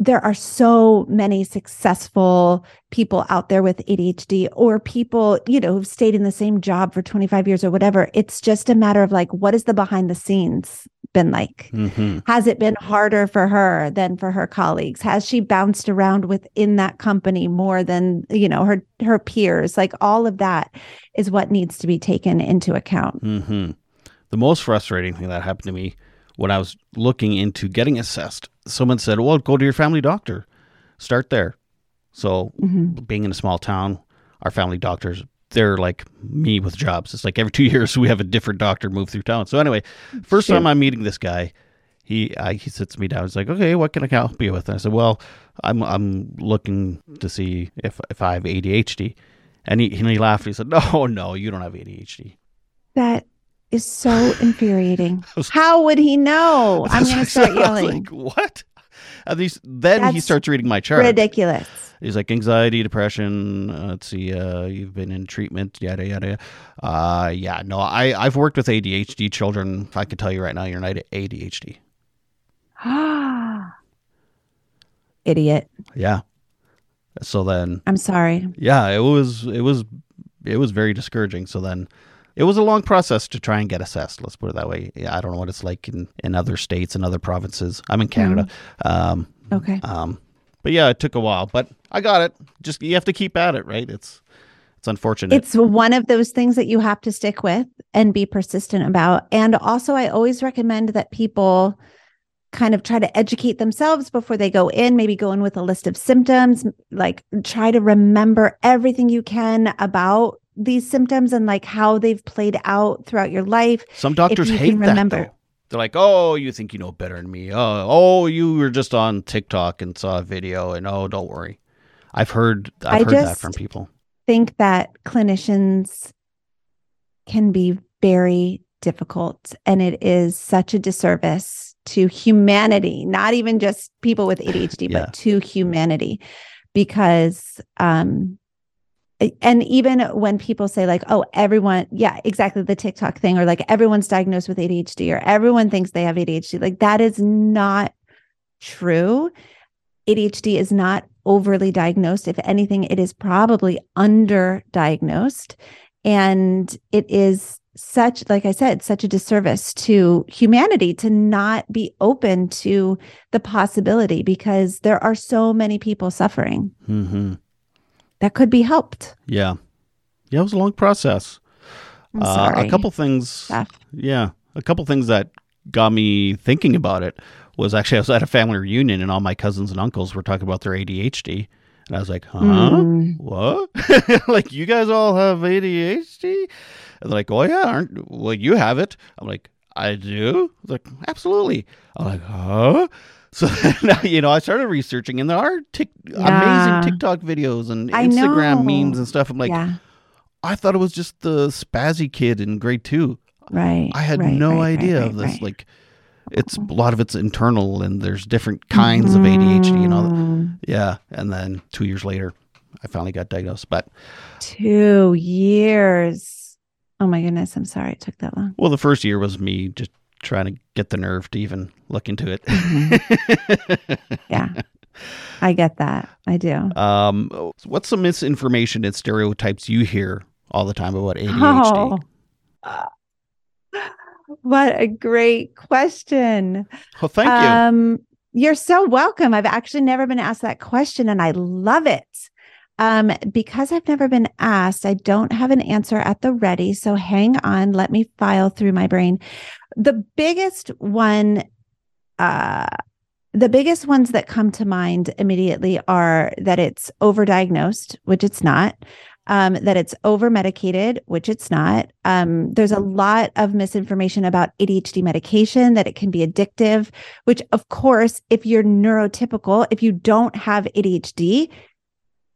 A: there are so many successful people out there with ADHD or people, you know, who've stayed in the same job for 25 years or whatever. It's just a matter of like, what is the behind the scenes been like?
B: hmm
A: Has it been harder for her than for her colleagues? Has she bounced around within that company more than, you know, her her peers? Like all of that is what needs to be taken into account.
B: hmm The most frustrating thing that happened to me when I was looking into getting assessed, someone said, "Well, go to your family doctor. Start there." So,
A: Mhm.
B: being in a small town, our family doctors they're like me with jobs. It's like every two years we have a different doctor move through town. So anyway, first
A: Sure.
B: time I'm meeting this guy, he I, he sits me down. He's like, "Okay, what can I help you with?" And I said, "Well, I'm I'm looking to see if if I have ADHD." And he and he laughed. He said, "No, no, you don't have ADHD."
A: That is so infuriating. How would he know? I'm going to start
B: said. I was
A: yelling.
B: like, what? At least then he starts reading my chart.
A: Ridiculous.
B: He's like anxiety, depression. Uh, let's see. Uh, you've been in treatment. Yada yada. yada. Uh, yeah. No, I I've worked with ADHD children. I can tell you right now, you're not ADHD.
A: Ah, Idiot.
B: Yeah. So then,
A: I'm sorry.
B: yeah, it was it was it was very discouraging. So then, it was a long process to try and get assessed. Let's put it that way. Yeah, I don't know what it's like in in other states and other provinces. I'm in Canada. Um,
A: Okay.
B: um, but yeah, it took a while, but I got it. Just you have to keep at it, right? It's it's unfortunate.
A: It's one of those things that you have to stick with and be persistent about. And also, I always recommend that people kind of try to educate themselves before they go in, maybe go in with a list of symptoms, like try to remember everything you can about these symptoms and like how they've played out throughout your life.
B: Some doctors hate
A: can
B: that. though. They're like, "Oh, you think you know better than me? Oh, oh, you were just on TikTok and saw a video, and oh, don't worry." I've heard I've
A: I
B: heard that
A: just-
B: from people.
A: think that clinicians can be very difficult and it is such a disservice to humanity not even just people with ADHD
B: Yeah.
A: but to humanity because um and even when people say like oh everyone yeah exactly the TikTok thing or like everyone's diagnosed with ADHD or everyone thinks they have ADHD like that is not true ADHD is not overly diagnosed. If anything, it is probably underdiagnosed. And it is such, like I said, such a disservice to humanity to not be open to the possibility because there are so many people suffering
B: hmm
A: that could be helped.
B: Yeah, yeah, it was a long process. Uh, a couple things.
A: Steph.
B: Yeah, a couple things that got me thinking about it was actually I was at a family reunion and all my cousins and uncles were talking about their ADHD, and I was like, "Huh?
A: Mm.
B: What? like you guys all have ADHD?" And they're like, "Oh yeah, aren't well you have it?" I'm like, "I do." I like, "Absolutely." I'm like, "Huh?" So now you know I started researching, and there are tic-
A: Yeah.
B: amazing TikTok videos and
A: I
B: Instagram
A: know.
B: memes and stuff. I'm like,
A: yeah,
B: I thought it was just the spazzy kid in grade two.
A: right.
B: I had
A: right,
B: no
A: right,
B: idea
A: right,
B: of this. Like, it's a lot of it's internal, and there's different kinds of ADHD. and all
A: Mm.
B: yeah. And then two years later, I finally got diagnosed. But
A: Two years. Oh my goodness. I'm sorry it took that long.
B: well, the first year was me just trying to get the nerve to even look into it.
A: Yeah. I get that. I do.
B: um, what's some misinformation and stereotypes you hear all the time about ADHD?
A: Oh. What a great question.
B: Oh, thank you.
A: Um, you're so welcome. I've actually never been asked that question and I love it. Um, because I've never been asked, I don't have an answer at the ready. So hang on, let me file through my brain. The biggest one, uh, the biggest ones that come to mind immediately are that it's overdiagnosed, which it's not, um, that it's over medicated, which it's not. Um, there's a lot of misinformation about ADHD medication, that it can be addictive, which, of course, if you're neurotypical, if you don't have ADHD,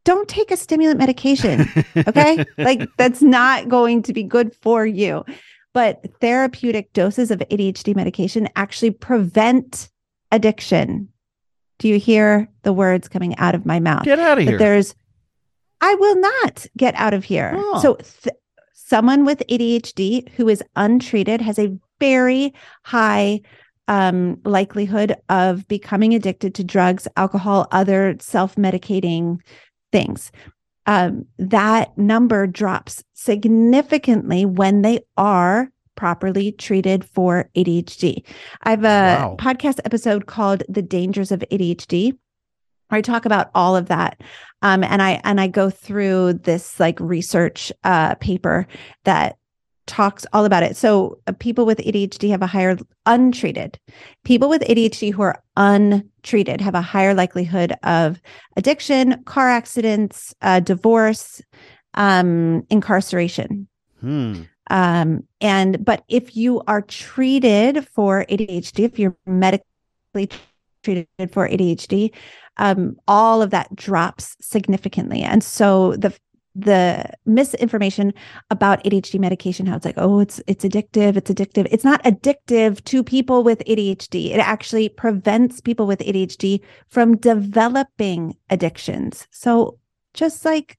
A: don't take a stimulant medication. Okay. like that's not going to be good for you. But therapeutic doses of ADHD medication actually prevent addiction. Do you hear the words coming out of my mouth?
B: Get out of here.
A: there's I will not get out of here.
B: Oh.
A: So th- someone with ADHD who is untreated has a very high um, likelihood of becoming addicted to drugs, alcohol, other self-medicating things. Um, that number drops significantly when they are properly treated for ADHD. I have a
B: Wow.
A: podcast episode called "The Dangers of ADHD." where I talk about all of that. Um, and I and I go through this like research uh, paper that talks all about it. So uh, people with ADHD have a higher untreated. People with ADHD who are untreated have a higher likelihood of addiction, car accidents, uh, divorce, um, incarceration.
B: Hmm.
A: Um, and but if you are treated for ADHD, if you're medically treated for ADHD, um, all of that drops significantly. And so the the misinformation about ADHD medication, how it's like, oh, it's it's addictive, it's addictive. It's not addictive to people with ADHD. It actually prevents people with ADHD from developing addictions. So just like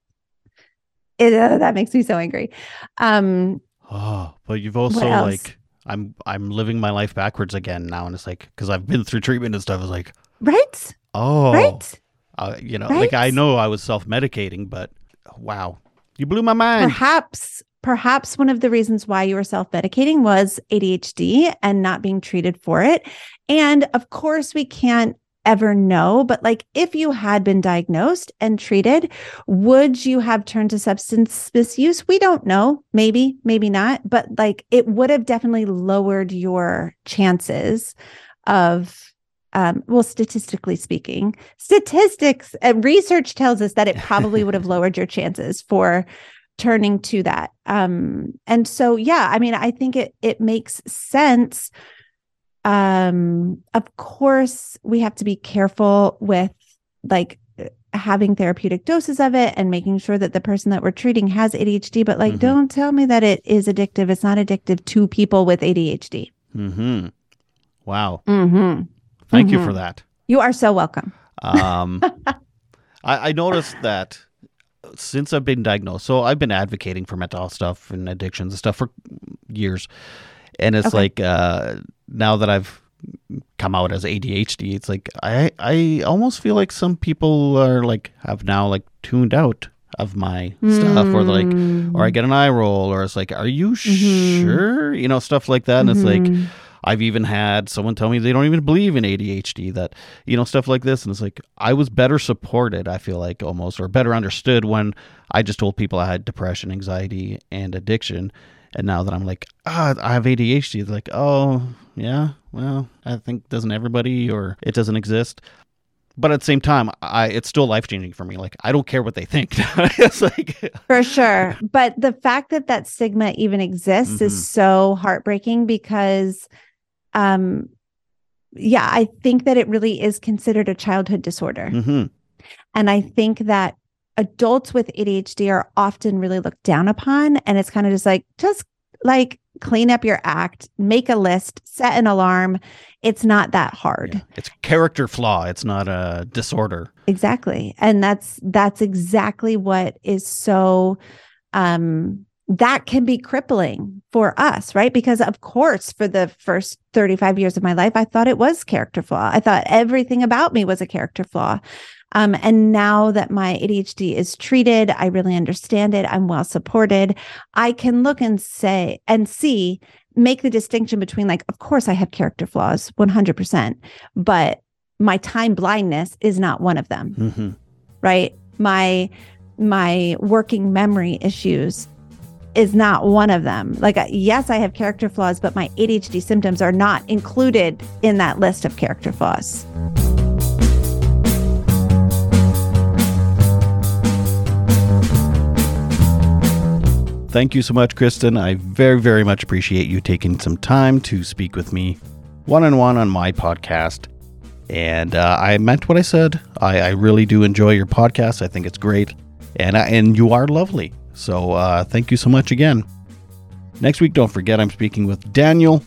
A: it, uh, that makes me so angry. Um,
B: oh, but you've also like I'm I'm living my life backwards again now, and it's like because I've been through treatment and stuff. It's like
A: right,
B: oh,
A: right,
B: uh, you know, right? like I know I was self medicating, but wow, you blew my mind.
A: Perhaps perhaps one of the reasons why you were self medicating was ADHD and not being treated for it. And of course, we can't ever know, but like if you had been diagnosed and treated, would you have turned to substance misuse? We don't know. Maybe, maybe not, but like it would have definitely lowered your chances of um, well, statistically speaking, statistics and research tells us that it probably would have lowered your chances for turning to that. Um, and so, yeah, I mean, I think it it makes sense. Um of course we have to be careful with like having therapeutic doses of it and making sure that the person that we're treating has ADHD but like mm-hmm. don't tell me that it is addictive. It's not addictive to people with ADHD
B: mhm wow.
A: Mhm
B: thank mm-hmm. you for that
A: you are so welcome
B: um I, I noticed that since I've been diagnosed so I've been advocating for mental health stuff and addictions and stuff for years and it's okay. like uh now that I've come out as ADHD, it's like I I almost feel like some people are like have now like tuned out of my mm. stuff or like or I hmm. get an eye roll or it's like are you mm-hmm. sure you know stuff like that and mm-hmm. it's like mm-hmm. I've even had someone tell me they don't even believe in ADHD that you know stuff like this and it's like I was better supported I feel like almost or better understood when I just told people I had depression anxiety and addiction and now that I'm like, ah, I have ADHD, it's like, oh, yeah, well, I think doesn't everybody or it doesn't exist. But at the same time, I it's still life changing for me. Like I don't care what they think. it's
A: like for sure. But the fact that that stigma even exists mm-hmm. is so heartbreaking because, um, yeah, I think that it really is considered a childhood disorder,
B: mm-hmm.
A: and I think that adults with ADHD are often really looked down upon. And it's kind of just like, just like clean up your act, make a list, set an alarm. It's not that hard. Yeah.
B: It's character flaw. It's not a disorder.
A: Exactly. And that's that's exactly what is so um that can be crippling for us, right? Because of course, for the first 35 years of my life, I thought it was character flaw. I thought everything about me was a character flaw. Um, and now that my ADHD is treated, I really understand it. I'm well supported. I can look and say and see, make the distinction between like, of course, I have character flaws 100%, but my time blindness is not one of them.
B: Mm-hmm.
A: Right. My, my working memory issues is not one of them. Like, yes, I have character flaws, but my ADHD symptoms are not included in that list of character flaws.
B: Thank you so much, Kristen. I very, very much appreciate you taking some time to speak with me one on one on my podcast. And uh, I meant what I said. I, I, really do enjoy your podcast. I think it's great, and uh, and you are lovely. So uh, thank you so much again. Next week, don't forget I'm speaking with Daniel,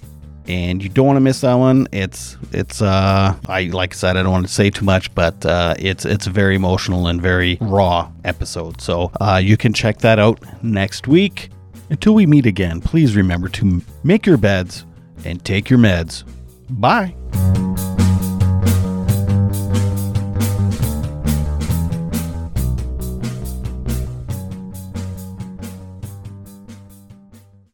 B: and you don't want to miss that one. It's it's uh I like I said I don't want to say too much, but uh, it's it's a very emotional and very raw episode. So uh, you can check that out next week. Until we meet again, please remember to make your beds and take your meds. Bye.